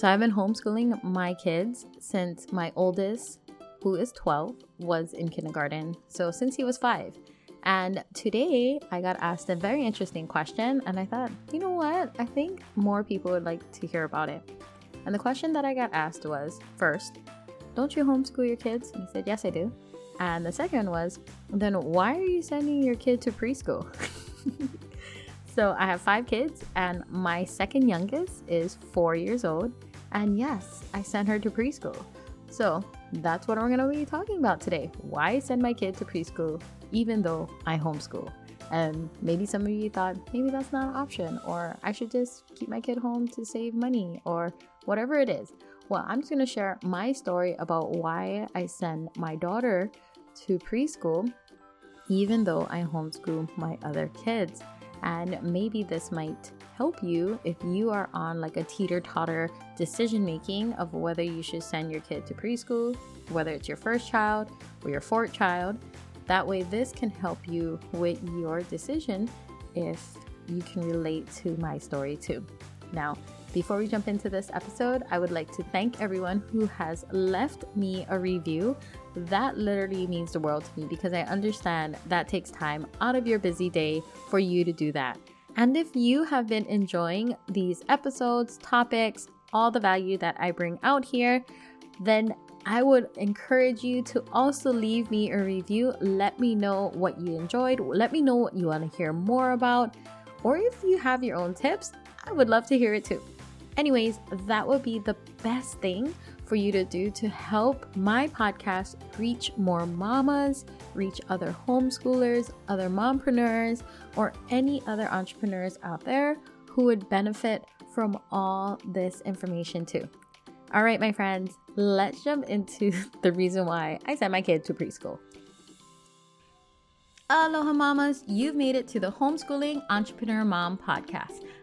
So I've been homeschooling my kids since my oldest, who is 12, was in kindergarten. So since he was five. And today I got asked a very interesting question, and I thought, you know what? I think more people would like to hear about it. And the question that I got asked was first, don't you homeschool your kids? And I said, yes, I do. And the second was, then why are you sending your kid to preschool? so I have five kids, and my second youngest is four years old. And yes, I sent her to preschool. So that's what we're going to be talking about today. Why send my kid to preschool even though I homeschool? And maybe some of you thought maybe that's not an option, or I should just keep my kid home to save money, or whatever it is. Well, I'm just going to share my story about why I send my daughter to preschool, even though I homeschool my other kids. And maybe this might help you if you are on like a teeter totter decision making of whether you should send your kid to preschool, whether it's your first child or your fourth child. That way, this can help you with your decision if you can relate to my story too. Now, before we jump into this episode, I would like to thank everyone who has left me a review. That literally means the world to me because I understand that takes time out of your busy day for you to do that. And if you have been enjoying these episodes, topics, all the value that I bring out here, then I would encourage you to also leave me a review. Let me know what you enjoyed. Let me know what you want to hear more about. Or if you have your own tips, I would love to hear it too. Anyways, that would be the best thing for you to do to help my podcast reach more mamas, reach other homeschoolers, other mompreneurs, or any other entrepreneurs out there who would benefit from all this information too. All right, my friends, let's jump into the reason why I sent my kid to preschool. Aloha, mamas! You've made it to the Homeschooling Entrepreneur Mom podcast.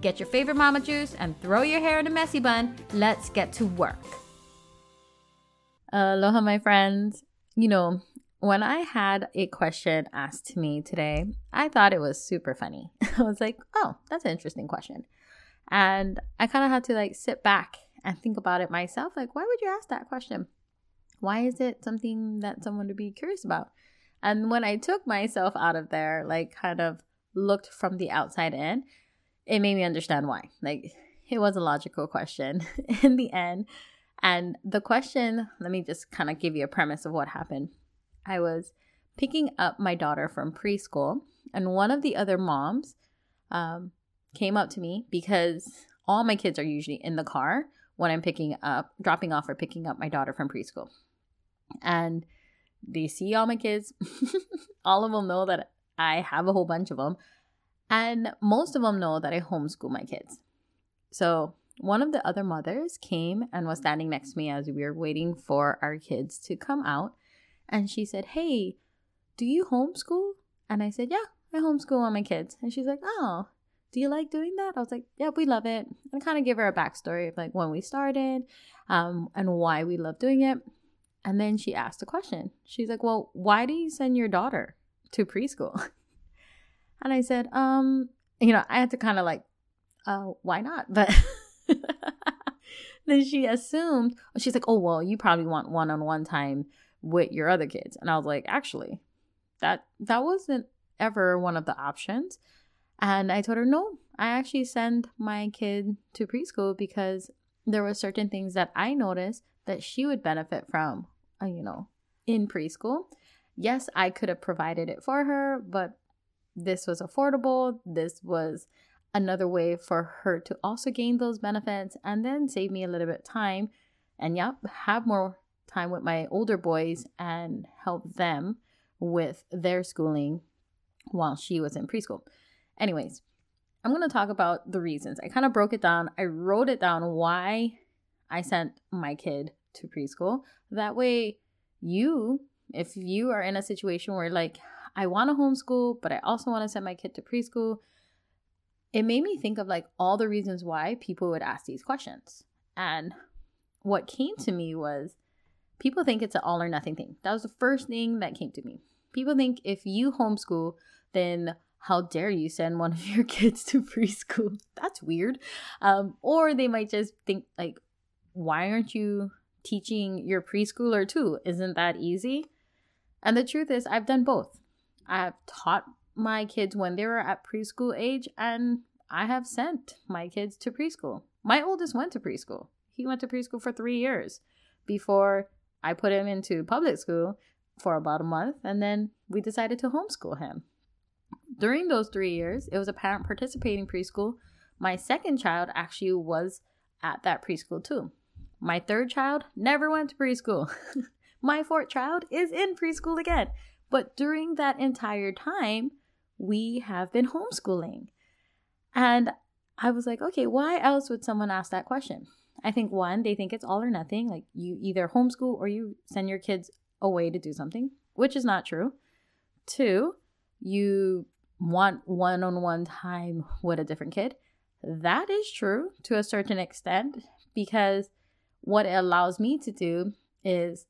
get your favorite mama juice and throw your hair in a messy bun. Let's get to work. Aloha, my friends. You know, when I had a question asked to me today, I thought it was super funny. I was like, oh, that's an interesting question. And I kind of had to like sit back and think about it myself. Like, why would you ask that question? Why is it something that someone would be curious about? And when I took myself out of there, like kind of looked from the outside in, it made me understand why. Like, it was a logical question in the end. And the question, let me just kind of give you a premise of what happened. I was picking up my daughter from preschool, and one of the other moms um, came up to me because all my kids are usually in the car when I'm picking up, dropping off, or picking up my daughter from preschool. And they see all my kids. all of them know that I have a whole bunch of them. And most of them know that I homeschool my kids. So one of the other mothers came and was standing next to me as we were waiting for our kids to come out. And she said, Hey, do you homeschool? And I said, Yeah, I homeschool all my kids. And she's like, Oh, do you like doing that? I was like, yeah, we love it. And kind of give her a backstory of like when we started um, and why we love doing it. And then she asked a question. She's like, well, why do you send your daughter to preschool? and I said, um, you know, I had to kind of like, uh, why not? But then she assumed, she's like, oh, well, you probably want one on one time with your other kids. And I was like, actually, that that wasn't ever one of the options. And I told her, no, I actually send my kid to preschool because there were certain things that I noticed that she would benefit from, uh, you know, in preschool. Yes, I could have provided it for her, but this was affordable. This was another way for her to also gain those benefits and then save me a little bit of time and yep, have more time with my older boys and help them with their schooling while she was in preschool. Anyways, I'm going to talk about the reasons. I kind of broke it down. I wrote it down why I sent my kid to preschool. That way, you, if you are in a situation where like, I want to homeschool, but I also want to send my kid to preschool, it made me think of like all the reasons why people would ask these questions. And what came to me was people think it's an all or nothing thing. That was the first thing that came to me. People think if you homeschool, then how dare you send one of your kids to preschool? That's weird. Um, or they might just think, like, why aren't you teaching your preschooler too? Isn't that easy? And the truth is, I've done both. I've taught my kids when they were at preschool age, and I have sent my kids to preschool. My oldest went to preschool. He went to preschool for three years before I put him into public school for about a month, and then we decided to homeschool him. During those three years, it was a parent participating preschool. My second child actually was at that preschool too. My third child never went to preschool. my fourth child is in preschool again. But during that entire time, we have been homeschooling. And I was like, okay, why else would someone ask that question? I think one, they think it's all or nothing. Like you either homeschool or you send your kids away to do something, which is not true. Two, you want one on one time with a different kid. That is true to a certain extent because what it allows me to do is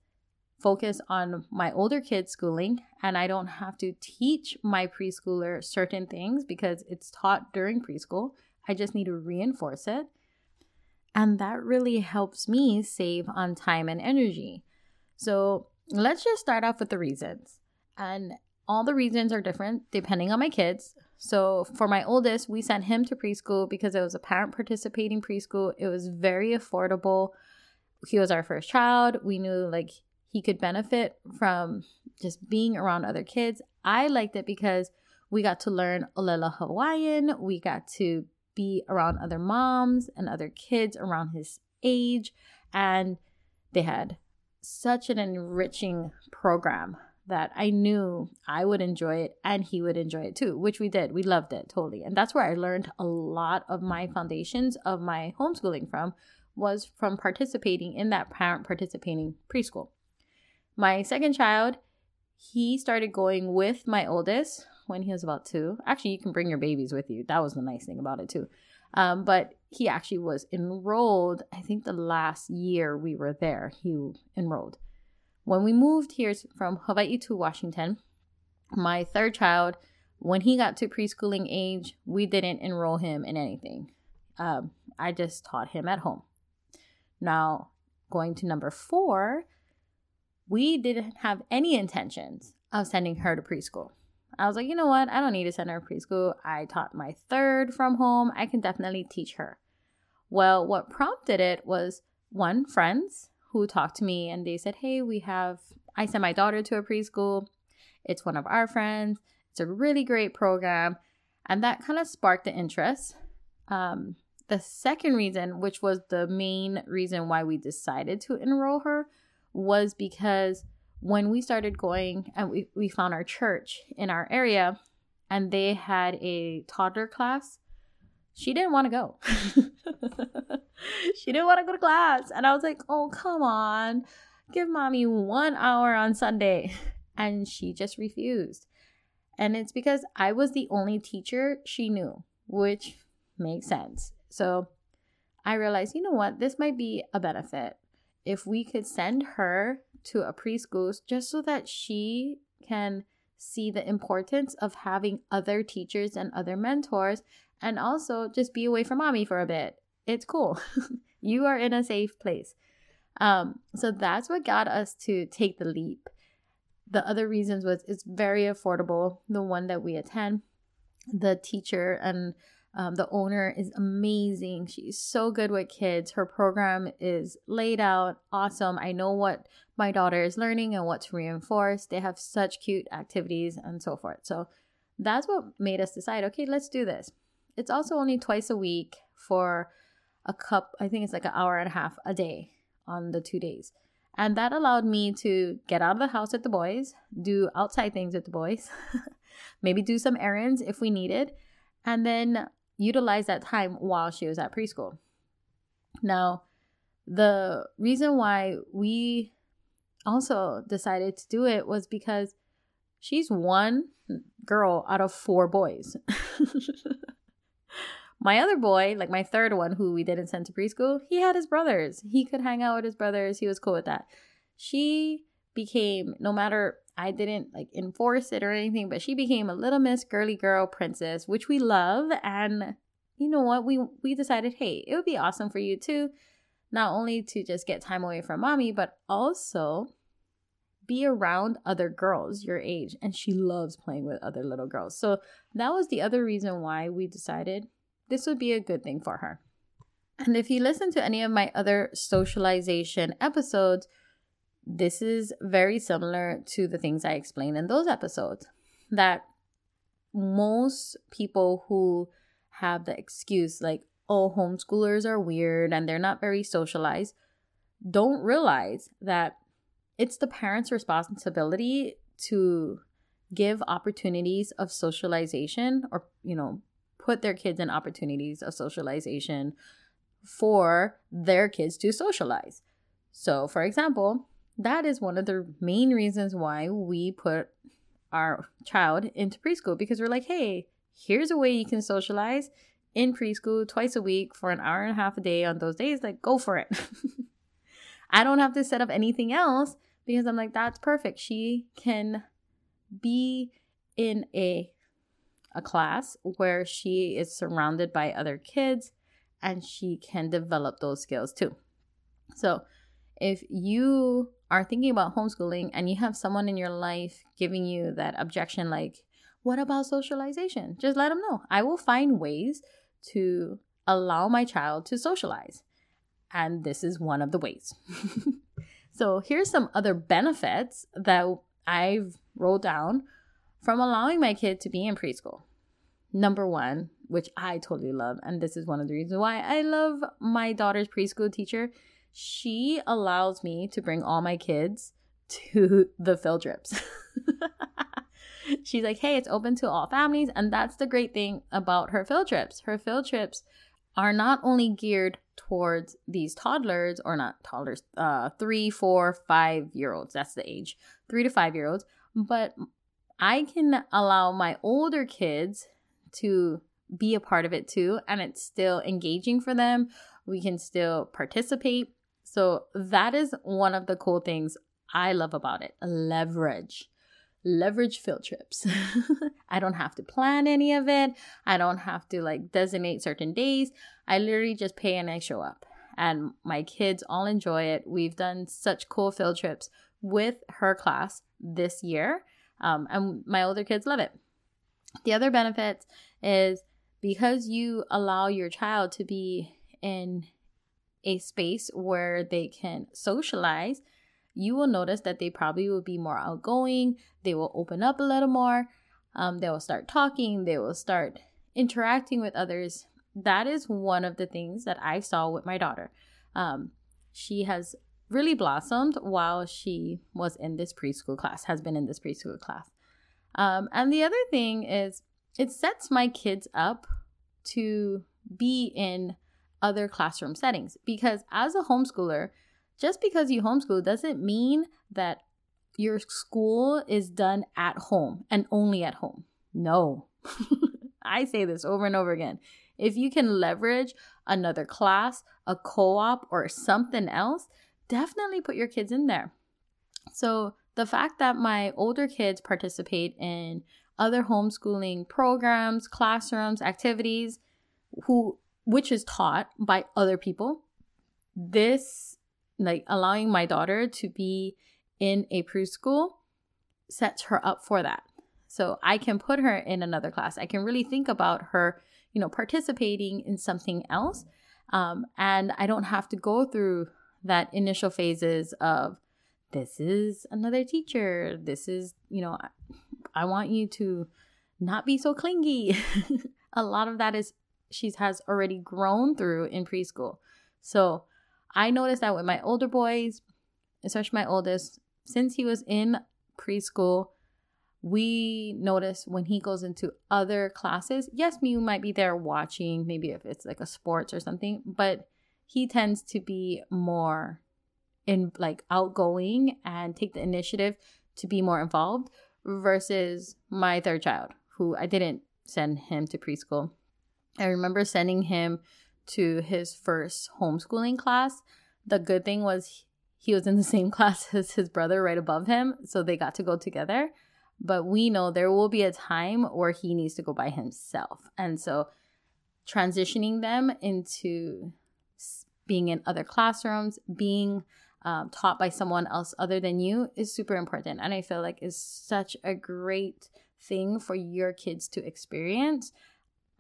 focus on my older kids' schooling and I don't have to teach my preschooler certain things because it's taught during preschool. I just need to reinforce it. And that really helps me save on time and energy. So let's just start off with the reasons. And all the reasons are different depending on my kids. So for my oldest, we sent him to preschool because it was a parent participating preschool. It was very affordable. He was our first child. We knew like he could benefit from just being around other kids. I liked it because we got to learn Olelo Hawaiian. We got to be around other moms and other kids around his age. And they had such an enriching program that I knew I would enjoy it and he would enjoy it too, which we did. We loved it totally. And that's where I learned a lot of my foundations of my homeschooling from was from participating in that parent participating preschool. My second child, he started going with my oldest when he was about two. Actually, you can bring your babies with you. That was the nice thing about it too. Um, but he actually was enrolled, I think the last year we were there, he enrolled. When we moved here from Hawaii to Washington, my third child, when he got to preschooling age, we didn't enroll him in anything. Um, I just taught him at home. Now, going to number four, we didn't have any intentions of sending her to preschool. I was like, you know what? I don't need to send her to preschool. I taught my third from home. I can definitely teach her. Well, what prompted it was one, friends who talked to me and they said, Hey, we have, I sent my daughter to a preschool. It's one of our friends. It's a really great program. And that kind of sparked the interest. Um, the second reason, which was the main reason why we decided to enroll her, was because when we started going and we, we found our church in our area and they had a toddler class, she didn't want to go. she didn't want to go to class. And I was like, oh, come on, give mommy one hour on Sunday. And she just refused. And it's because I was the only teacher she knew, which makes sense. So I realized, you know what, this might be a benefit if we could send her to a preschool just so that she can see the importance of having other teachers and other mentors and also just be away from mommy for a bit. It's cool. you are in a safe place. Um, so that's what got us to take the leap. The other reasons was it's very affordable. The one that we attend, the teacher and um, the owner is amazing. She's so good with kids. Her program is laid out awesome. I know what my daughter is learning and what to reinforce. They have such cute activities and so forth. So that's what made us decide okay, let's do this. It's also only twice a week for a cup, I think it's like an hour and a half a day on the two days. And that allowed me to get out of the house with the boys, do outside things with the boys, maybe do some errands if we needed, and then utilize that time while she was at preschool. Now, the reason why we also decided to do it was because she's one girl out of four boys. my other boy, like my third one who we didn't send to preschool, he had his brothers. He could hang out with his brothers. He was cool with that. She became, no matter I didn't like enforce it or anything, but she became a little miss girly girl princess, which we love. And you know what? We we decided, hey, it would be awesome for you too, not only to just get time away from mommy, but also be around other girls your age. And she loves playing with other little girls. So that was the other reason why we decided this would be a good thing for her. And if you listen to any of my other socialization episodes, this is very similar to the things I explained in those episodes. That most people who have the excuse, like, oh, homeschoolers are weird and they're not very socialized, don't realize that it's the parents' responsibility to give opportunities of socialization or, you know, put their kids in opportunities of socialization for their kids to socialize. So, for example, that is one of the main reasons why we put our child into preschool because we're like, hey, here's a way you can socialize in preschool twice a week for an hour and a half a day on those days. Like, go for it. I don't have to set up anything else because I'm like, that's perfect. She can be in a a class where she is surrounded by other kids and she can develop those skills too. So, if you are thinking about homeschooling and you have someone in your life giving you that objection, like, what about socialization? Just let them know. I will find ways to allow my child to socialize. And this is one of the ways. so, here's some other benefits that I've wrote down from allowing my kid to be in preschool. Number one, which I totally love, and this is one of the reasons why I love my daughter's preschool teacher, she allows me to bring all my kids to the field trips. She's like, hey, it's open to all families. And that's the great thing about her field trips. Her field trips are not only geared towards these toddlers, or not toddlers, uh, three, four, five year olds. That's the age, three to five year olds. But I can allow my older kids to be a part of it too. And it's still engaging for them. We can still participate. So that is one of the cool things I love about it. Leverage. Leverage field trips. I don't have to plan any of it. I don't have to like designate certain days. I literally just pay and I show up. And my kids all enjoy it. We've done such cool field trips with her class this year. Um, and my older kids love it. The other benefit is because you allow your child to be in a space where they can socialize, you will notice that they probably will be more outgoing. They will open up a little more. Um, they will start talking. They will start interacting with others. That is one of the things that I saw with my daughter. Um, she has really blossomed while she was in this preschool class, has been in this preschool class. Um, and the other thing is, it sets my kids up to be in other classroom settings. Because as a homeschooler, just because you homeschool doesn't mean that your school is done at home and only at home. No. I say this over and over again. If you can leverage another class, a co op, or something else, definitely put your kids in there. So, the fact that my older kids participate in other homeschooling programs, classrooms, activities, who which is taught by other people. This, like allowing my daughter to be in a preschool, sets her up for that. So I can put her in another class. I can really think about her, you know, participating in something else. Um, and I don't have to go through that initial phases of this is another teacher. This is, you know, I want you to not be so clingy. a lot of that is she has already grown through in preschool. So I noticed that with my older boys, especially my oldest, since he was in preschool, we notice when he goes into other classes, yes, me might be there watching, maybe if it's like a sports or something, but he tends to be more in like outgoing and take the initiative to be more involved versus my third child who I didn't send him to preschool. I remember sending him to his first homeschooling class. The good thing was he was in the same class as his brother right above him, so they got to go together. But we know there will be a time where he needs to go by himself. And so transitioning them into being in other classrooms, being um, taught by someone else other than you is super important. And I feel like is such a great thing for your kids to experience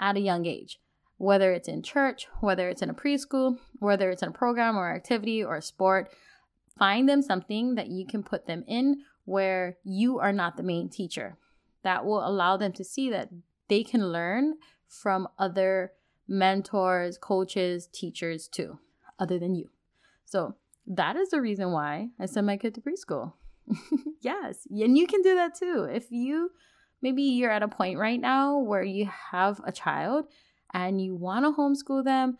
at a young age whether it's in church, whether it's in a preschool, whether it's in a program or activity or a sport, find them something that you can put them in where you are not the main teacher. That will allow them to see that they can learn from other mentors, coaches, teachers too, other than you. So that is the reason why I send my kid to preschool. yes, and you can do that too. If you maybe you're at a point right now where you have a child and you want to homeschool them,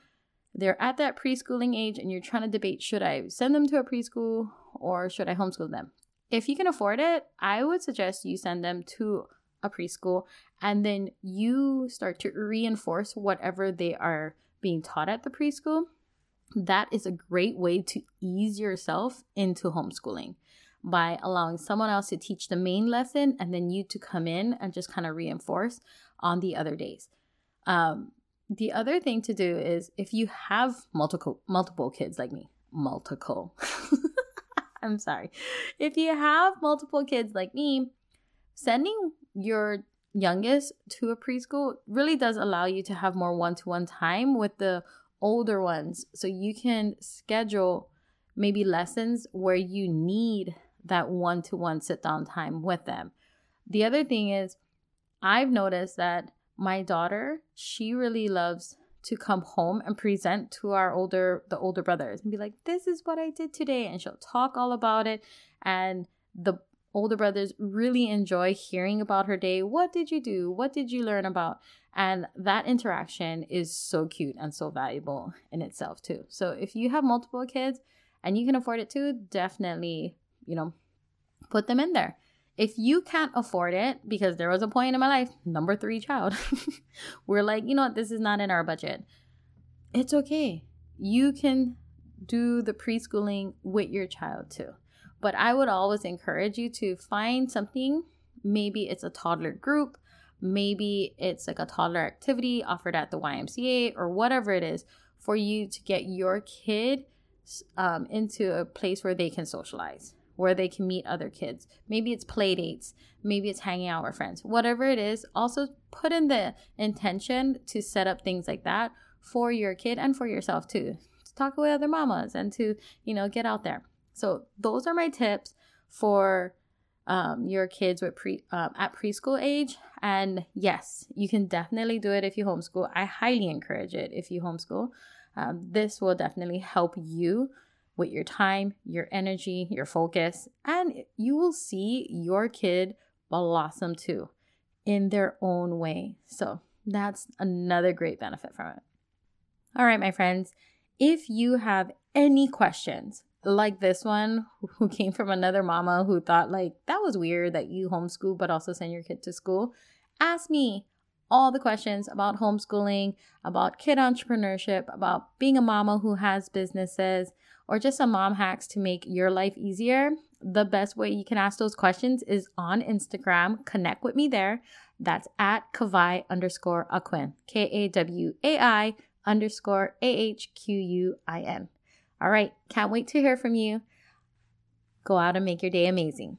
they're at that preschooling age and you're trying to debate should I send them to a preschool or should I homeschool them? If you can afford it, I would suggest you send them to a preschool and then you start to reinforce whatever they are being taught at the preschool. That is a great way to ease yourself into homeschooling by allowing someone else to teach the main lesson and then you to come in and just kind of reinforce on the other days. Um, the other thing to do is if you have multiple multiple kids like me, multiple. I'm sorry. If you have multiple kids like me, sending your youngest to a preschool really does allow you to have more one-to-one time with the older ones so you can schedule maybe lessons where you need that one-to-one sit down time with them. The other thing is I've noticed that my daughter, she really loves to come home and present to our older the older brothers and be like, "This is what I did today." And she'll talk all about it and the older brothers really enjoy hearing about her day. What did you do? What did you learn about? And that interaction is so cute and so valuable in itself too. So if you have multiple kids and you can afford it too, definitely, you know, put them in there. If you can't afford it, because there was a point in my life, number three child, we're like, you know what, this is not in our budget. It's okay. You can do the preschooling with your child too. But I would always encourage you to find something. Maybe it's a toddler group, maybe it's like a toddler activity offered at the YMCA or whatever it is for you to get your kid um, into a place where they can socialize where they can meet other kids. Maybe it's play dates, maybe it's hanging out with friends. Whatever it is, also put in the intention to set up things like that for your kid and for yourself too. To talk with other mamas and to, you know, get out there. So those are my tips for um, your kids with pre um, at preschool age. And yes, you can definitely do it if you homeschool. I highly encourage it if you homeschool. Um, this will definitely help you with your time, your energy, your focus, and you will see your kid blossom too in their own way. So that's another great benefit from it. All right, my friends, if you have any questions like this one, who came from another mama who thought like that was weird that you homeschool but also send your kid to school, ask me all the questions about homeschooling, about kid entrepreneurship, about being a mama who has businesses, or just some mom hacks to make your life easier, the best way you can ask those questions is on Instagram. Connect with me there. That's at Kawai underscore Ahquin. K A W A I underscore A H Q U I N. All right. Can't wait to hear from you. Go out and make your day amazing.